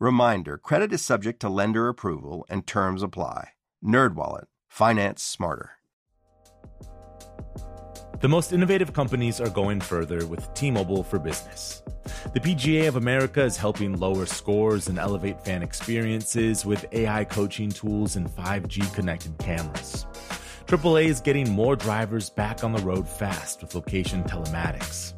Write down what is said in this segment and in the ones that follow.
Reminder, credit is subject to lender approval and terms apply. NerdWallet, finance smarter. The most innovative companies are going further with T-Mobile for Business. The PGA of America is helping lower scores and elevate fan experiences with AI coaching tools and 5G connected cameras. AAA is getting more drivers back on the road fast with location telematics.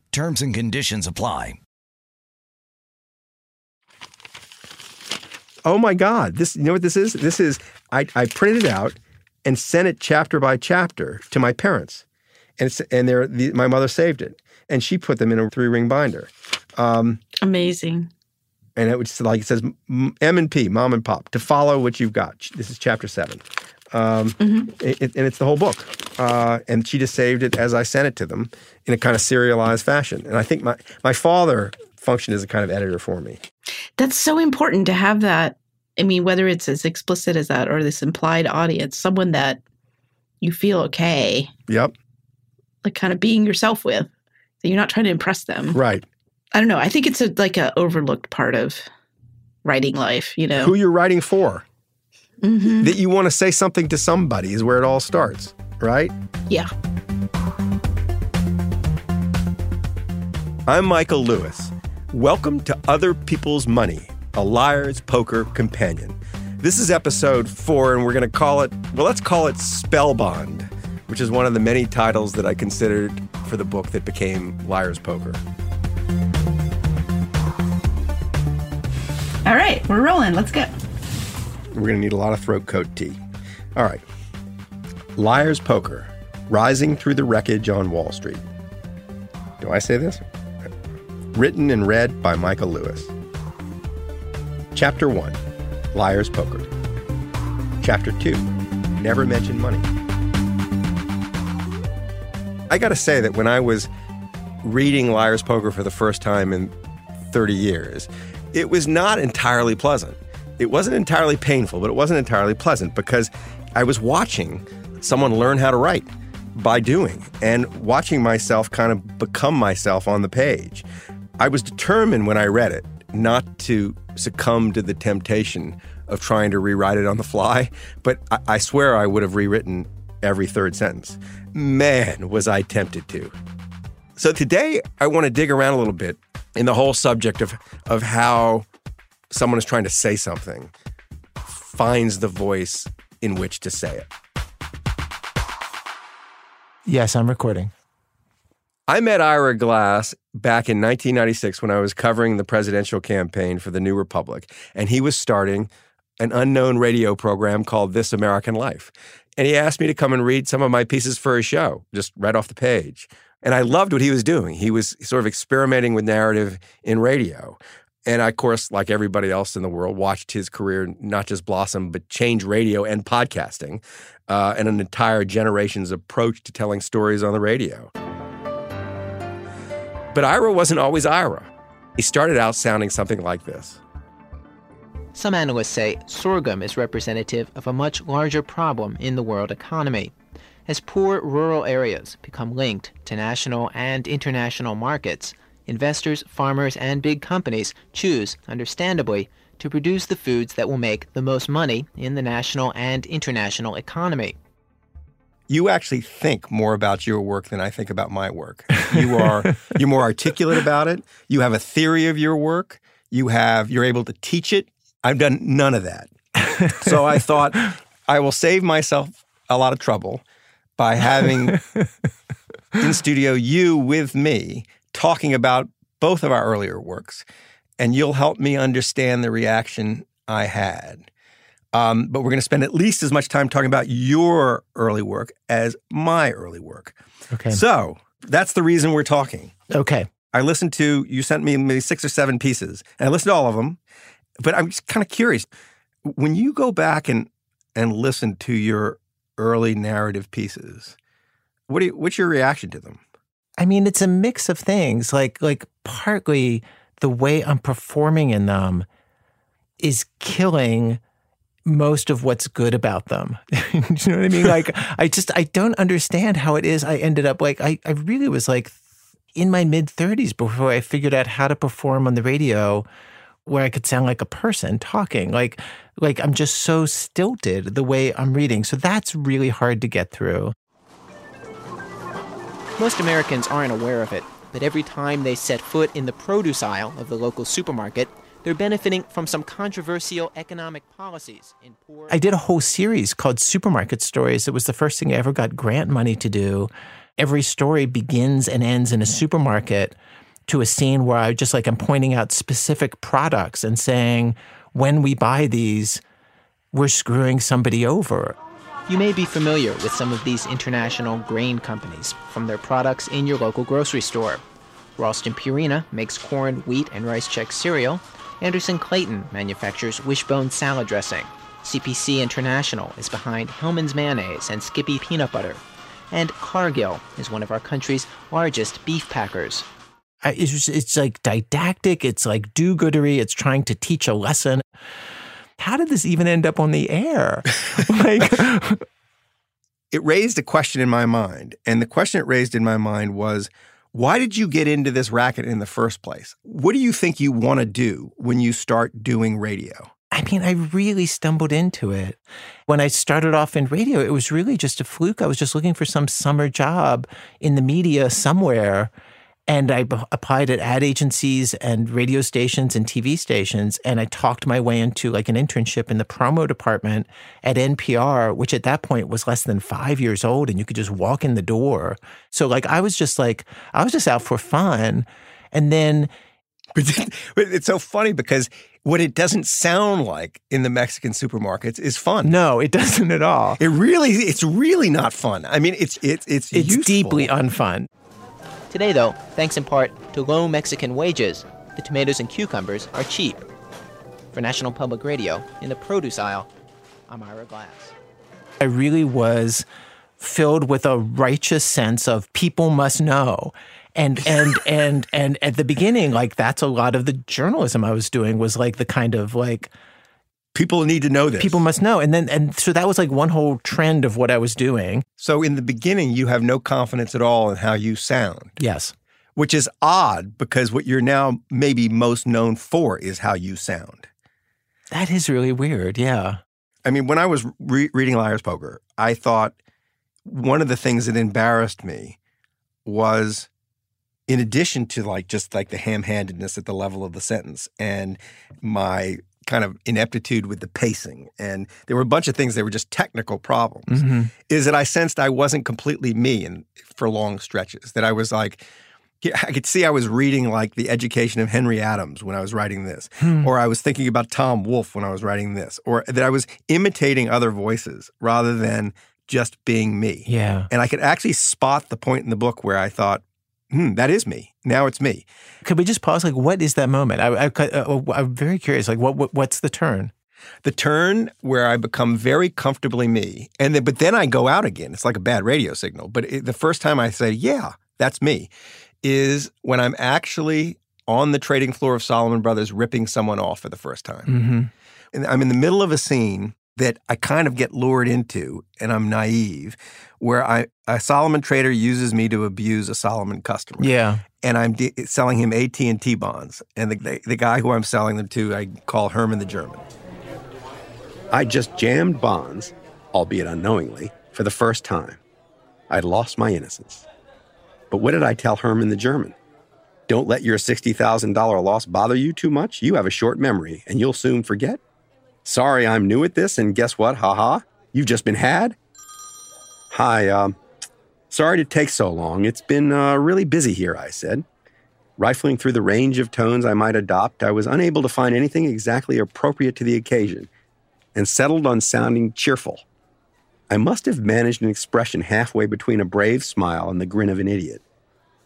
Terms and conditions apply. Oh my God! This you know what this is? This is I, I printed it out and sent it chapter by chapter to my parents, and and they're the, my mother saved it and she put them in a three ring binder. Um, Amazing. And it was like it says M and P, mom and pop, to follow what you've got. This is chapter seven. Um, mm-hmm. it, and it's the whole book. Uh, and she just saved it as I sent it to them in a kind of serialized fashion. And I think my, my father functioned as a kind of editor for me. That's so important to have that. I mean, whether it's as explicit as that or this implied audience, someone that you feel okay. Yep. Like kind of being yourself with. That you're not trying to impress them. Right. I don't know. I think it's a like a overlooked part of writing life, you know. Who you're writing for. Mm-hmm. That you want to say something to somebody is where it all starts, right? Yeah. I'm Michael Lewis. Welcome to Other People's Money, a liar's poker companion. This is episode four, and we're going to call it, well, let's call it Spellbond, which is one of the many titles that I considered for the book that became Liar's Poker. All right, we're rolling. Let's go. We're going to need a lot of throat coat tea. All right. Liar's Poker Rising Through the Wreckage on Wall Street. Do I say this? Written and read by Michael Lewis. Chapter 1 Liar's Poker. Chapter 2 Never Mention Money. I got to say that when I was reading Liar's Poker for the first time in 30 years, it was not entirely pleasant. It wasn't entirely painful, but it wasn't entirely pleasant because I was watching someone learn how to write by doing and watching myself kind of become myself on the page. I was determined when I read it not to succumb to the temptation of trying to rewrite it on the fly, but I, I swear I would have rewritten every third sentence. Man, was I tempted to. So today I want to dig around a little bit in the whole subject of of how someone is trying to say something finds the voice in which to say it. Yes, I'm recording. I met Ira Glass back in 1996 when I was covering the presidential campaign for the New Republic, and he was starting an unknown radio program called This American Life. And he asked me to come and read some of my pieces for his show, just right off the page. And I loved what he was doing. He was sort of experimenting with narrative in radio. And I, of course, like everybody else in the world, watched his career not just blossom, but change radio and podcasting uh, and an entire generation's approach to telling stories on the radio. But Ira wasn't always Ira. He started out sounding something like this. Some analysts say sorghum is representative of a much larger problem in the world economy. As poor rural areas become linked to national and international markets, investors, farmers, and big companies choose, understandably, to produce the foods that will make the most money in the national and international economy. You actually think more about your work than I think about my work. You are you're more articulate about it. You have a theory of your work. You have you're able to teach it. I've done none of that. so I thought I will save myself a lot of trouble by having in studio you with me talking about both of our earlier works, and you'll help me understand the reaction I had. Um, but we're going to spend at least as much time talking about your early work as my early work. Okay. So that's the reason we're talking. Okay. I listened to, you sent me maybe six or seven pieces, and I listened to all of them. But I'm just kind of curious. When you go back and, and listen to your early narrative pieces, what do you, what's your reaction to them? I mean, it's a mix of things. Like, like partly the way I'm performing in them is killing most of what's good about them. you know what I mean? Like, I just I don't understand how it is. I ended up like I I really was like in my mid 30s before I figured out how to perform on the radio where I could sound like a person talking. Like like I'm just so stilted the way I'm reading. So that's really hard to get through. Most Americans aren't aware of it, but every time they set foot in the produce aisle of the local supermarket, they're benefiting from some controversial economic policies in poor. I did a whole series called Supermarket Stories. It was the first thing I ever got grant money to do. Every story begins and ends in a supermarket to a scene where I just like I'm pointing out specific products and saying, when we buy these, we're screwing somebody over. You may be familiar with some of these international grain companies from their products in your local grocery store. Ralston Purina makes corn, wheat, and rice Chex cereal. Anderson Clayton manufactures Wishbone salad dressing. CPC International is behind Hellmann's mayonnaise and Skippy peanut butter. And Cargill is one of our country's largest beef packers. It's, it's like didactic. It's like do-goodery. It's trying to teach a lesson. How did this even end up on the air? like, it raised a question in my mind. And the question it raised in my mind was why did you get into this racket in the first place? What do you think you want to do when you start doing radio? I mean, I really stumbled into it. When I started off in radio, it was really just a fluke. I was just looking for some summer job in the media somewhere. And I applied at ad agencies and radio stations and TV stations. And I talked my way into like an internship in the promo department at NPR, which at that point was less than five years old. And you could just walk in the door. So, like, I was just like, I was just out for fun. And then But it's so funny because what it doesn't sound like in the Mexican supermarkets is fun. no, it doesn't at all. It really, it's really not fun. I mean, it's it's it's It's useful. deeply unfun. Today, though, thanks in part to low Mexican wages, the tomatoes and cucumbers are cheap. For National Public Radio, in the produce aisle, I'm Ira Glass. I really was filled with a righteous sense of people must know. And and and and at the beginning, like that's a lot of the journalism I was doing was like the kind of like People need to know this. people must know. And then and so that was like one whole trend of what I was doing. So in the beginning, you have no confidence at all in how you sound, Yes. which is odd because what you're now maybe most known for is how you sound. That is really weird. Yeah. I mean, when I was re- reading Liar's Poker, I thought one of the things that embarrassed me was, in addition to like just like the ham-handedness at the level of the sentence and my kind of ineptitude with the pacing, and there were a bunch of things that were just technical problems. Mhm. Is that I sensed I wasn't completely me, and for long stretches, that I was like. I could see I was reading like the education of Henry Adams when I was writing this, Hmm. or I was thinking about Tom Wolfe when I was writing this, or that I was imitating other voices rather than just being me. Yeah. And I could actually spot the point in the book where I thought, hmm, that is me. Now it's me. Could we just pause? Like, what is that moment? I, I, uh, I'm very curious. Like, what, what what's the turn? The turn where I become very comfortably me, and then, but then I go out again. It's like a bad radio signal. But it, the first time I say, yeah, that's me, is when I'm actually on the trading floor of Salomon Brothers ripping someone off for the first time. Mm-hmm. And I'm in the middle of a scene that I kind of get lured into, and I'm naive, where I a Salomon trader uses me to abuse a Salomon customer. Yeah. and I'm de- selling him AT and T bonds, and the, the the guy who I'm selling them to, I call Herman the German. I just jammed bonds, albeit unknowingly, for the first time. I'd lost my innocence. But what did I tell Herman the German? Don't let your $60,000 loss bother you too much. You have a short memory and you'll soon forget. Sorry, I'm new at this, and guess what? Ha ha. You've just been had? Hi, um, sorry to take so long. It's been uh, really busy here, I said. Rifling through the range of tones I might adopt, I was unable to find anything exactly appropriate to the occasion and settled on sounding cheerful. I must have managed an expression halfway between a brave smile and the grin of an idiot.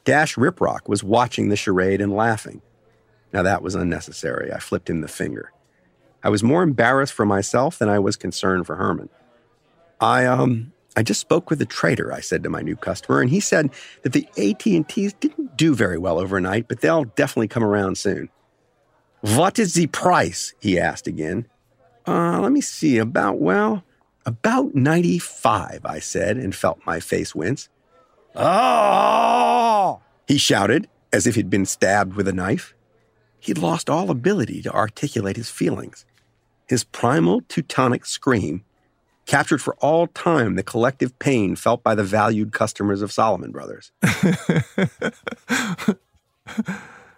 Dash Riprock was watching the charade and laughing. Now that was unnecessary. I flipped him the finger. I was more embarrassed for myself than I was concerned for Herman. I um I just spoke with the trader, I said to my new customer, and he said that the AT&Ts didn't do very well overnight, but they'll definitely come around soon. What is the price? he asked again. Uh, let me see, about well, about 95, I said, and felt my face wince. Oh! He shouted, as if he'd been stabbed with a knife. He'd lost all ability to articulate his feelings. His primal Teutonic scream captured for all time the collective pain felt by the valued customers of Salomon Brothers.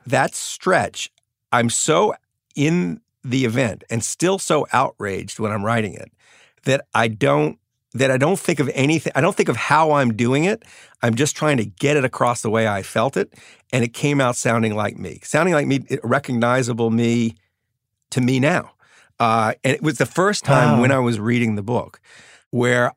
that stretch, I'm so in the event and still so outraged when I'm writing it that I don't that I don't think of anything I don't think of how I'm doing it. I'm just trying to get it across the way I felt it and it came out sounding like me. Sounding like me recognizable me to me now. Uh, and it was the first time Wow. when I was reading the book where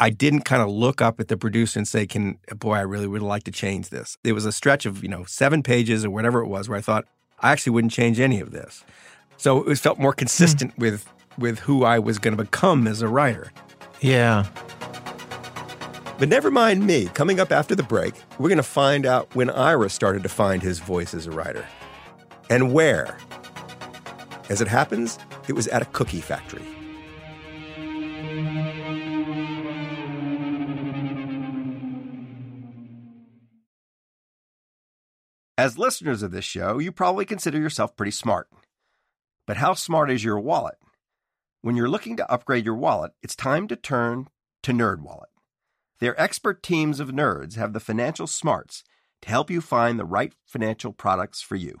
I didn't kind of look up at the producer and say, "Can boy, I really would like to change this." It was a stretch of you know seven pages or whatever it was where I thought I actually wouldn't change any of this. So it felt more consistent with with who I was going to become as a writer. Yeah. But never mind me. Coming up after the break, we're going to find out when Ira started to find his voice as a writer and where. As it happens, it was at a cookie factory. As listeners of this show, you probably consider yourself pretty smart. But how smart is your wallet? When you're looking to upgrade your wallet, it's time to turn to NerdWallet. Their expert teams of nerds have the financial smarts to help you find the right financial products for you.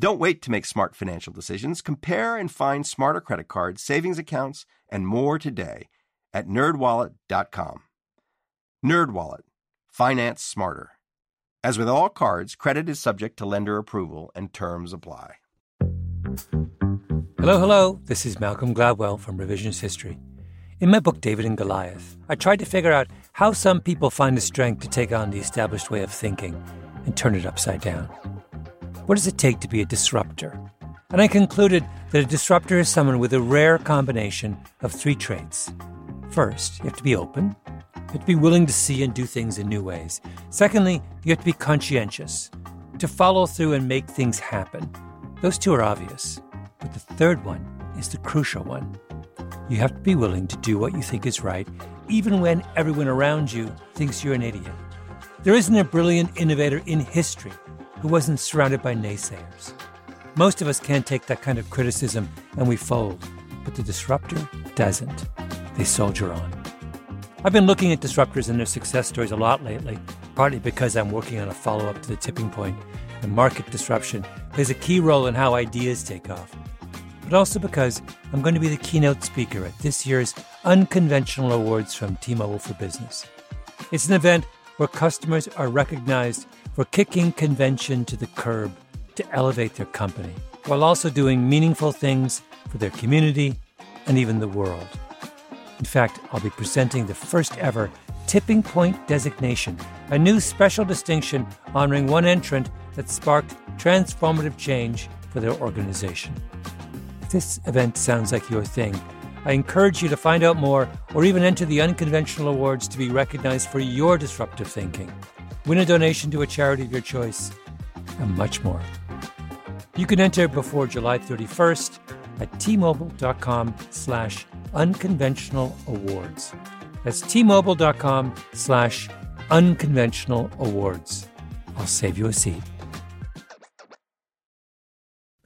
Don't wait to make smart financial decisions. Compare and find smarter credit cards, savings accounts, and more today at nerdwallet.com. NerdWallet. Finance smarter. As with all cards, credit is subject to lender approval and terms apply. Hello, hello. This is Malcolm Gladwell from Revisionist History. In my book, David and Goliath, I tried to figure out how some people find the strength to take on the established way of thinking and turn it upside down. What does it take to be a disruptor? And I concluded that a disruptor is someone with a rare combination of three traits. First, you have to be open. You have to be willing to see and do things in new ways. Secondly, you have to be conscientious, to follow through and make things happen. Those two are obvious. But the third one is the crucial one. You have to be willing to do what you think is right, even when everyone around you thinks you're an idiot. There isn't a brilliant innovator in history who wasn't surrounded by naysayers. Most of us can't take that kind of criticism and we fold, but the disruptor doesn't. They soldier on. I've been looking at disruptors and their success stories a lot lately, partly because I'm working on a follow up to the tipping point, and market disruption plays a key role in how ideas take off. But also because I'm going to be the keynote speaker at this year's Unconventional Awards from T Mobile for Business. It's an event where customers are recognized for kicking convention to the curb to elevate their company, while also doing meaningful things for their community and even the world. In fact, I'll be presenting the first ever tipping point designation a new special distinction honoring one entrant that sparked transformative change for their organization. If this event sounds like your thing, I encourage you to find out more or even enter the unconventional awards to be recognized for your disruptive thinking. Win a donation to a charity of your choice, and much more. You can enter before July 31st at tmobile.com slash unconventional awards. That's tmobile.com slash unconventional awards. I'll save you a seat.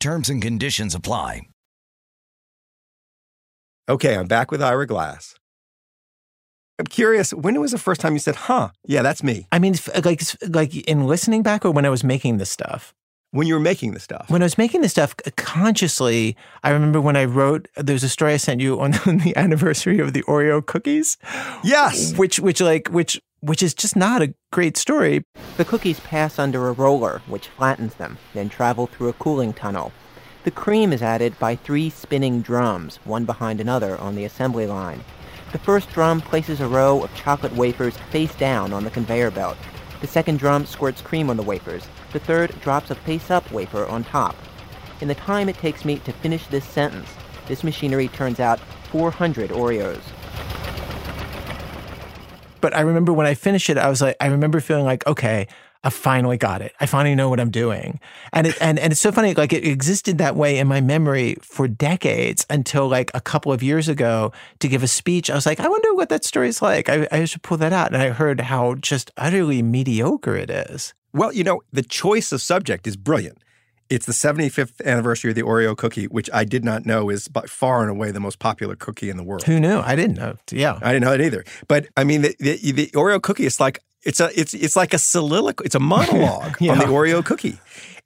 Terms and conditions apply. Okay, I'm back with Ira Glass. I'm curious, when was the first time you said, huh, yeah, that's me? I mean, like, like in listening back or when I was making this stuff? When you were making the stuff. When I was making the stuff consciously, I remember when I wrote, there's a story I sent you on, on the anniversary of the Oreo cookies. Yes. Which, which like, which, which is just not a great story. The cookies pass under a roller, which flattens them, then travel through a cooling tunnel. The cream is added by three spinning drums, one behind another, on the assembly line. The first drum places a row of chocolate wafers face down on the conveyor belt. The second drum squirts cream on the wafers. The third drops a face-up wafer on top. In the time it takes me to finish this sentence, this machinery turns out 400 Oreos. But I remember when I finished it, I was like, I remember feeling like, okay, I finally got it. I finally know what I'm doing. And it, and, and it's so funny, like it existed that way in my memory for decades until like a couple of years ago to give a speech. I was like, I wonder what that story's like. I, I should pull that out. And I heard how just utterly mediocre it is. Well, you know, the choice of subject is brilliant. It's the 75th anniversary of the Oreo cookie, which I did not know is by far and away the most popular cookie in the world. Who knew? I didn't know. Yeah. I didn't know it either. But I mean, the, the, the Oreo cookie is like it's a it's it's like a soliloquy. It's a monologue Yeah. on the Oreo cookie.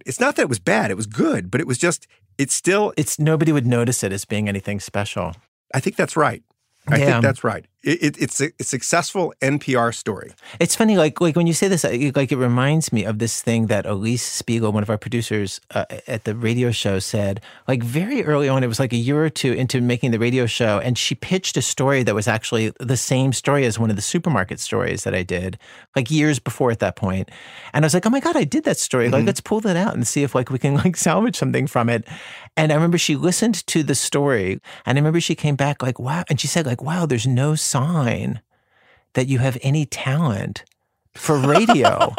It's not that it was bad; it was good, but it was just it's still. It's nobody would notice it as being anything special. I think that's right. I Yeah. think that's right. It, it, it's a, a successful NPR story. It's funny, like like when you say this, like it reminds me of this thing that Alix Spiegel, one of our producers uh, at the radio show, said. Like very early on, it was like a year or two into making the radio show, and she pitched a story that was actually the same story as one of the supermarket stories that I did, like years before at that point. And I was like, oh my god, I did that story. Like let's pull that out and see if like we can like salvage something from it. And I remember she listened to the story, and I remember she came back like, wow, and she said like, wow, there's no sign that you have any talent for radio.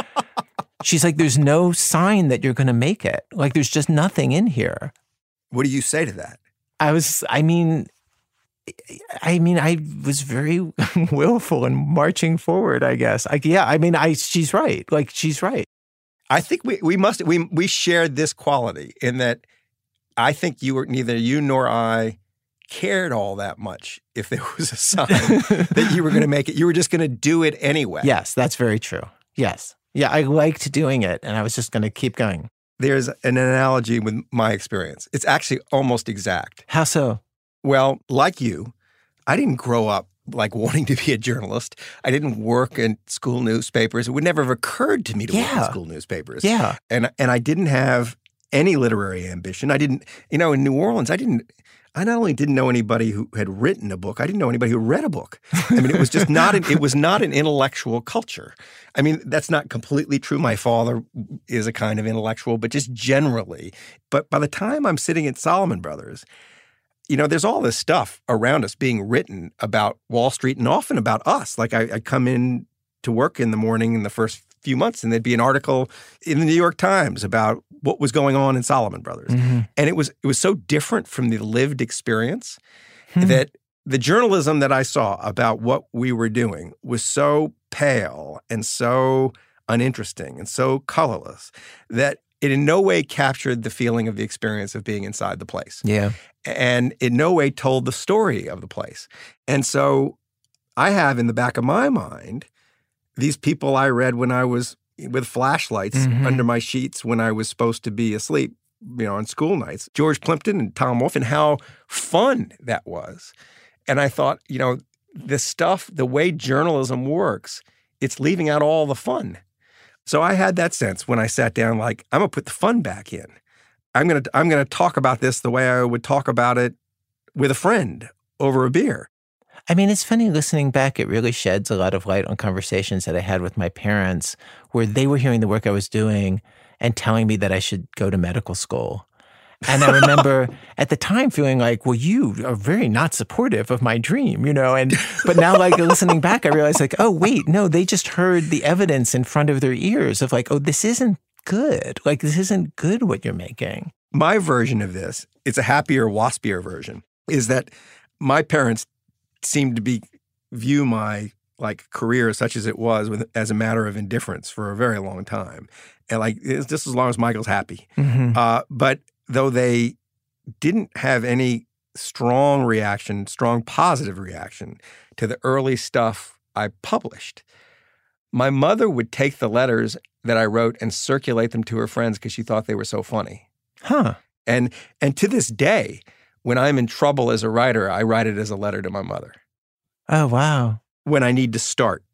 She's like, there's no sign that you're going to make it. Like, there's just nothing in here. What do you say to that? I was, I mean, I mean, I was very willful and marching forward, I guess. Like, yeah, I mean, I, she's right. Like, she's right. I think we we must we we shared this quality in that I think you were neither you nor I cared all that much if there was a sign that you were going to make it. You were just going to do it anyway. Yes, that's very true. Yes. Yeah, I liked doing it and I was just going to keep going. There's an analogy with my experience. It's actually almost exact. How so? Well, like you, I didn't grow up like wanting to be a journalist. I didn't work in school newspapers. It would never have occurred to me to work in school newspapers. Yeah. And and I didn't have any literary ambition. I didn't, you know, in New Orleans, I didn't I not only didn't know anybody who had written a book, I didn't know anybody who read a book. I mean, it was just not an, it was not an intellectual culture. I mean, that's not completely true. My father is a kind of intellectual, but just generally. But by the time I'm sitting at Salomon Brothers, you know, there's all this stuff around us being written about Wall Street and often about us. Like I, I come in to work in the morning in the first few months, and there'd be an article in the New York Times about what was going on in Salomon Brothers, mm-hmm. and it was it was so different from the lived experience hmm. that the journalism that I saw about what we were doing was so pale and so uninteresting and so colorless that it in no way captured the feeling of the experience of being inside the place Yeah. and in no way told the story of the place. And so I have in the back of my mind these people I read when I was with flashlights Mhm. under my sheets when I was supposed to be asleep, you know, on school nights. George Plimpton and Tom Wolfe, and how fun that was. And I thought, you know, the stuff, the way journalism works, it's leaving out all the fun. So I had that sense when I sat down, like, I'm gonna put the fun back in. I'm gonna I'm gonna talk about this the way I would talk about it with a friend over a beer. I mean, it's funny listening back. It really sheds a lot of light on conversations that I had with my parents where they were hearing the work I was doing and telling me that I should go to medical school. And I remember at the time feeling like, well, you are very not supportive of my dream, you know? And, but now, like listening back, I realized, like, oh, wait, no, they just heard the evidence in front of their ears of like, oh, this isn't good. Like, this isn't good what you're making. My version of this, it's a happier, waspier version, is that my parents seemed to be view my like career such as it was with as a matter of indifference for a very long time. And like it's just as long as Michael's happy. Mhm. Uh, but though they didn't have any strong reaction, strong positive reaction to the early stuff I published, my mother would take the letters that I wrote and circulate them to her friends because she thought they were so funny. Huh. And and to this day, when I'm in trouble as a writer, I write it as a letter to my mother Oh, wow. when I need to start.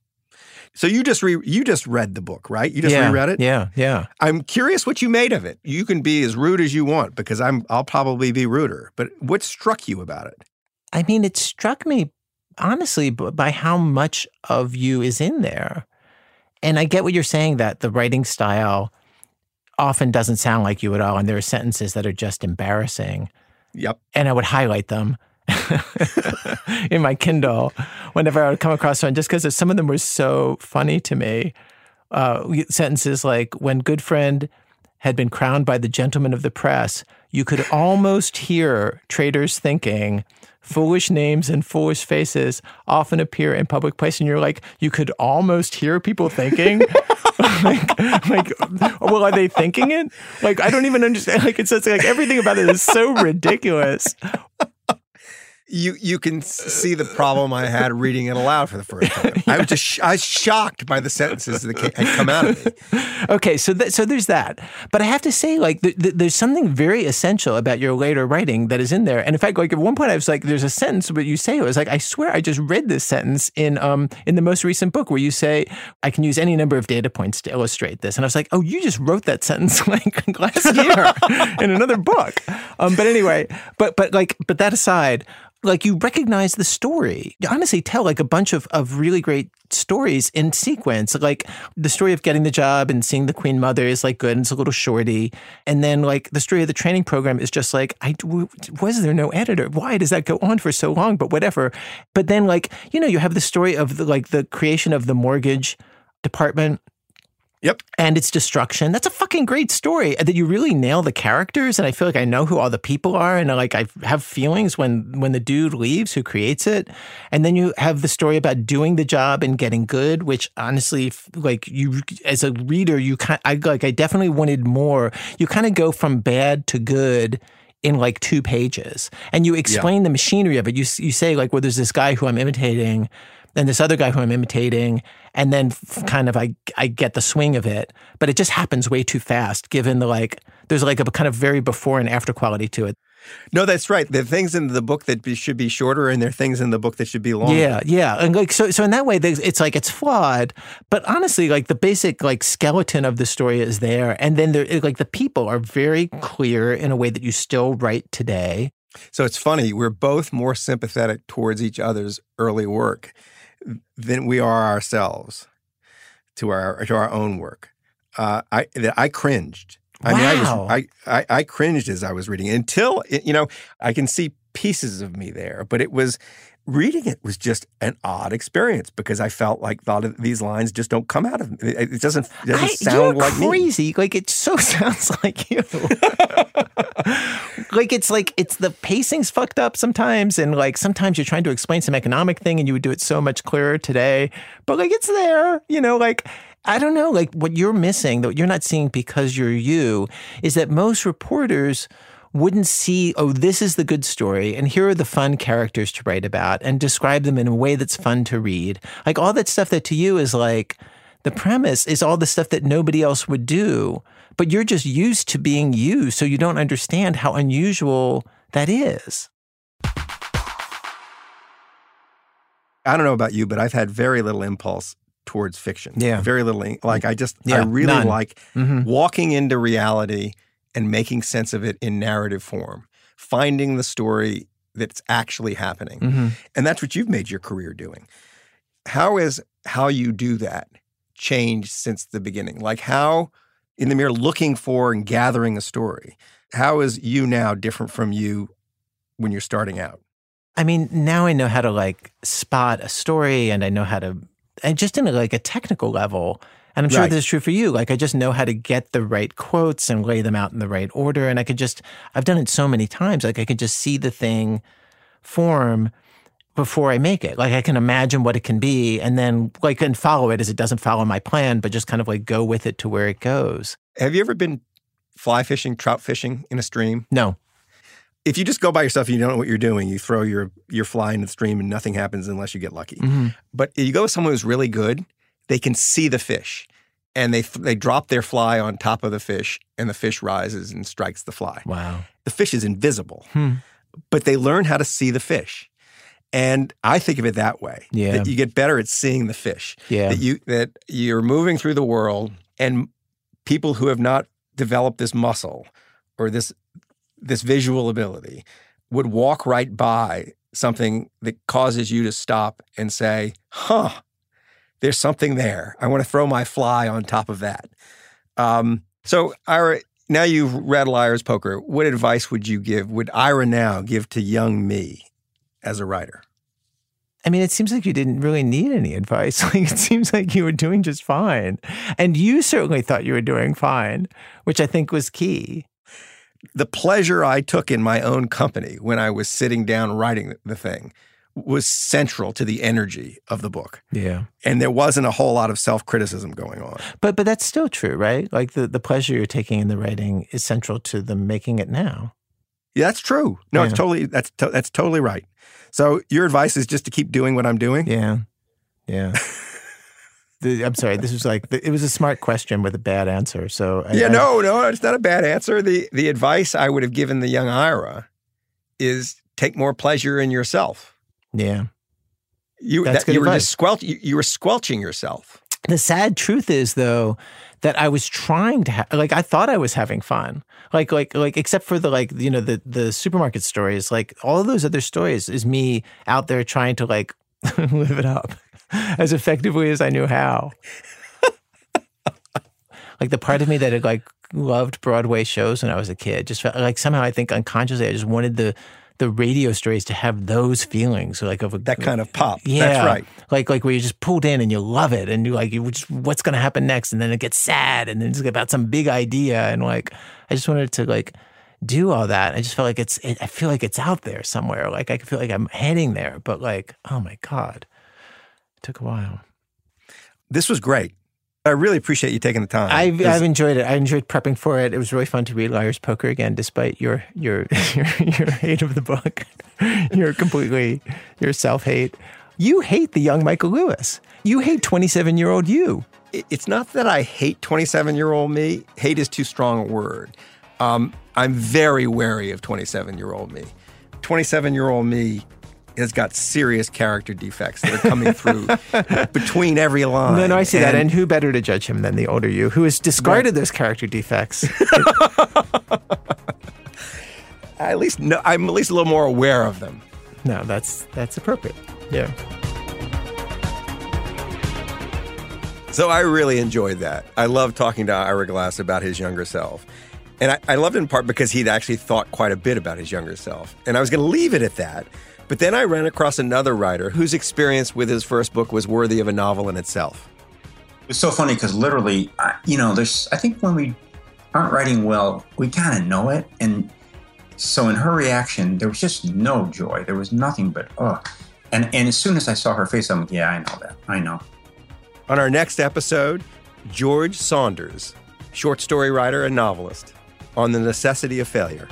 So you just re- you just read the book, right? You just yeah, reread it. Yeah, yeah. I'm curious what you made of it. You can be as rude as you want because I'm I'll probably be ruder. But what struck you about it? I mean, it struck me honestly by how much of you is in there. And I get what you're saying that the writing style often doesn't sound like you at all. And there are sentences that are just embarrassing. Yep. And I would highlight them in my Kindle whenever I would come across one, just because some of them were so funny to me. Uh, sentences like, when Gutfreund had been crowned by the gentleman of the press, you could almost hear traders thinking, foolish names and foolish faces often appear in public place. And you're like, you could almost hear people thinking. like, like, well, are they thinking it? Like, I don't even understand. Like, it's just like everything about it is so ridiculous. You you can see the problem I had reading it aloud for the first time. I was just sh- I was shocked by the sentences that ca- had come out of me. Okay, so th- so there's that, but I have to say, like, th- th- there's something very essential about your later writing that is in there. And in fact, like at one point, I was like, "There's a sentence," but you say it was like, "I swear, I just read this sentence in um in the most recent book where you say I can use any number of data points to illustrate this." And I was like, "Oh, you just wrote that sentence like last year in another book." Um, but anyway, but but like, but that aside. Like you recognize the story. You honestly tell like a bunch of, of really great stories in sequence. Like the story of getting the job and seeing the Queen Mother is like good and it's a little shorty. And then like the story of the training program is just like, I was there no editor? Why does that go on for so long? But whatever. But then like, you know, you have the story of the, like the creation of the mortgage department Yep. and its destruction. That's a fucking great story. Uh, that you really nail the characters, and I feel like I know who all the people are, and uh, like I have feelings when when the dude leaves who creates it, and then you have the story about doing the job and getting good, which honestly, like you as a reader, you kind I like I definitely wanted more. You kind of go from bad to good in like two pages, and you explain the machinery of it. You you say like, well, there's this guy who I'm imitating and this other guy who I'm imitating, and then f- kind of I I get the swing of it, but it just happens way too fast. Given the like, there's like a kind of very before and after quality to it. No, that's right. There are things in the book that be, should be shorter, and there are things in the book that should be longer. Yeah, yeah, and like so, so in that way, it's like it's flawed, but honestly, like the basic like skeleton of the story is there, and then there like the people are very clear in a way that you still write today. So it's funny. We're both more sympathetic towards each other's early work than we are ourselves to our to our own work. Uh, I I cringed. I mean, I Wow. was I, I I cringed as I was reading it until it, you know I can see pieces of me there, but it was reading it was just an odd experience because I felt like thought of these lines just don't come out of me. It, doesn't it doesn't I, sound like me. crazy. Like it so sounds like you. like it's like it's the pacing's fucked up sometimes, and like sometimes you're trying to explain some economic thing, and you would do it so much clearer today. But like it's there, you know. Like I don't know. Like what you're missing that you're not seeing because you're you is that most reporters wouldn't see, oh, this is the good story, and here are the fun characters to write about, and describe them in a way that's fun to read. Like all that stuff that to you is like the premise is all the stuff that nobody else would do, but you're just used to being you, so you don't understand how unusual that is. I don't know about you, but I've had very little impulse towards fiction. Yeah. Very little. Like I just, I really none. like Mhm. walking into reality and making sense of it in narrative form, finding the story that's actually happening. Mhm. And that's what you've made your career doing. How is how you do that changed since the beginning? Like how in the mirror looking for and gathering a story, how is you now different from you when you're starting out? I mean, now I know how to like spot a story and I know how to, and just in a, like a technical level. And I'm sure Right. this is true for you. Like, I just know how to get the right quotes and lay them out in the right order. And I could just, I've done it so many times. Like, I could just see the thing form before I make it. Like, I can imagine what it can be and then, like, and follow it as it doesn't follow my plan, but just kind of like go with it to where it goes. Have you ever been fly fishing, trout fishing in a stream? No. If you just go by yourself and you don't know what you're doing, you throw your your fly into the stream and nothing happens unless you get lucky. Mhm. But if you go with someone who's really good, they can see the fish. And they they drop their fly on top of the fish and the fish rises and strikes the fly. Wow. The fish is invisible. Hmm. But they learn how to see the fish. And I think of it that way. Yeah. That you get better at seeing the fish. Yeah. That you that you're moving through the world and people who have not developed this muscle or this this visual ability would walk right by something that causes you to stop and say, "Huh, there's something there. I want to throw my fly on top of that." Um, so, Ira, now you've read Liar's Poker. What advice would you give? Would Ira now give to young me as a writer? I mean, it seems like you didn't really need any advice. Like, it seems like you were doing just fine. And you certainly thought you were doing fine, which I think was key. the pleasure I took in my own company when I was sitting down writing the thing was central to the energy of the book. Yeah. And there wasn't a whole lot of self criticism going on. But but that's still true, right? Like the, the pleasure you're taking in the writing is central to the making it now. Yeah, that's true. No, it's totally that's to, that's totally right. So your advice is just to keep doing what I'm doing. Yeah. Yeah. the, I'm sorry. This was like it was a smart question with a bad answer. So I, yeah, I- no, no, it's not a bad answer. The the advice I would have given the young Ira is take more pleasure in yourself. yeah. You That's that, good you were just squelch you, you were squelching yourself. The sad truth is, though, that I was trying to ha- like I thought I was having fun, like like like except for the like you know the the supermarket stories, like all of those other stories is me out there trying to like live it up as effectively as I knew how. like the part of me that had like loved Broadway shows when I was a kid just felt like somehow I think unconsciously I just wanted the the radio stories to have those feelings like of a, That kind of pop. yeah, That's right. Like like where you're just pulled in and you love it, and you like you just what's going to happen next, and then it gets sad, and then it's about some big idea, and like I just wanted to like do all that. I just felt like it's it, I feel like it's out there somewhere. Like I feel like I'm heading there, but like oh my god, it took a while. This was great. I really appreciate you taking the time. I've I've enjoyed it. I enjoyed prepping for it. It was really fun to read Liar's Poker again, despite your your your, your hate of the book. You're completely your self hate. You hate the young Michael Lewis. You hate 27 year old you. it's not that I hate 27 year old me. Hate is too strong a word. Um, I'm very wary of 27 year old me. 27 year old me has got serious character defects that are coming through between every line. No, no, I see that. And who better to judge him than the older you, who has discarded those character defects? At least know, I'm at least a little more aware of them. no, that's that's appropriate. Yeah. So I really enjoyed that. I love talking to Ira Glass about his younger self. And I, I loved it in part because he'd actually thought quite a bit about his younger self. And I was going to leave it at that. But then I ran across another writer whose experience with his first book was worthy of a novel in itself. It's so funny because literally, I- you know, there's, I think when we aren't writing well, we kind of know it. And so in her reaction, there was just no joy. There was nothing but, oh. And, and as soon as I saw her face, I'm like, yeah, I know that. I know. On our next episode, George Saunders, short story writer and novelist, on the necessity of failure.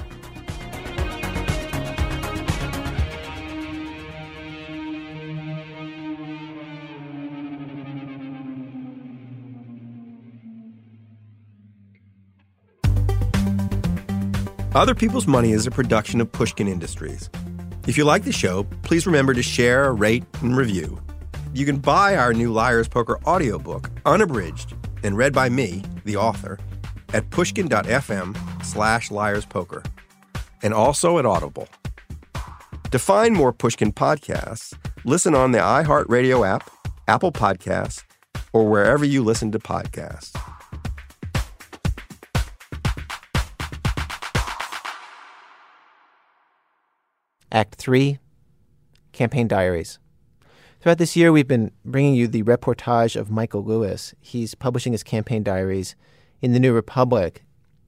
Other People's Money is a production of Pushkin Industries. If you like the show, please remember to share, rate, and review. You can buy our new Liar's Poker audiobook, unabridged and read by me, the author, at pushkin.fm slash liarspoker, and also at Audible. To find more Pushkin podcasts, listen on the iHeartRadio app, Apple Podcasts, or wherever you listen to podcasts. Act 3 Campaign Diaries. Throughout this year, we've been bringing you the reportage of Michael Lewis. He's publishing his campaign diaries in the New Republic.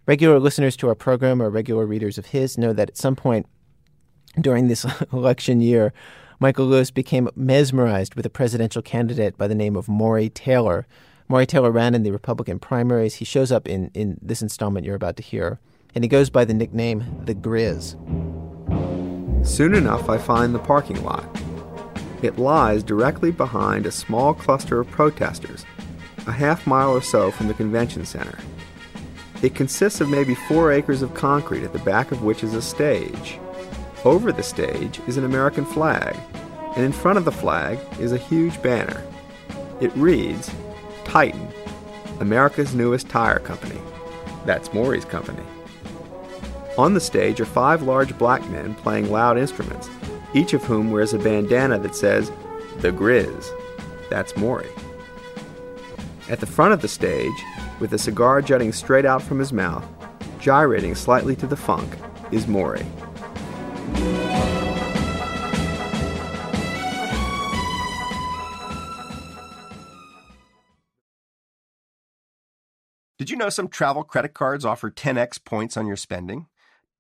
Regular listeners to our program or regular readers of his know that at some point during this election year, Michael Lewis became mesmerized with a presidential candidate by the name of Morry Taylor. Morry Taylor ran in the Republican primaries. He shows up in, in this installment you're about to hear, and he goes by the nickname The Grizz. Soon enough, I find the parking lot. It lies directly behind a small cluster of protesters, a half mile or so from the convention center. It consists of maybe four acres of concrete at the back of which is a stage. Over the stage is an American flag, and in front of the flag is a huge banner. It reads Titan, America's newest tire company. That's Morry's company. On the stage are five large black men playing loud instruments, each of whom wears a bandana that says, The Grizz. That's Morry. At the front of the stage, with a cigar jutting straight out from his mouth, gyrating slightly to the funk, is Morry. Did you know some travel credit cards offer 10x points on your spending?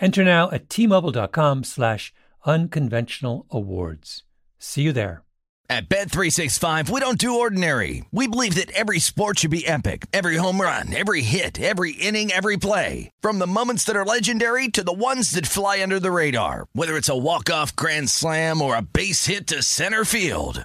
Enter now at tmobile.com slash unconventional awards. See you there. At Bet365, we don't do ordinary. We believe that every sport should be epic. Every home run, every hit, every inning, every play. From the moments that are legendary to the ones that fly under the radar. Whether it's a walk-off grand slam or a base hit to center field.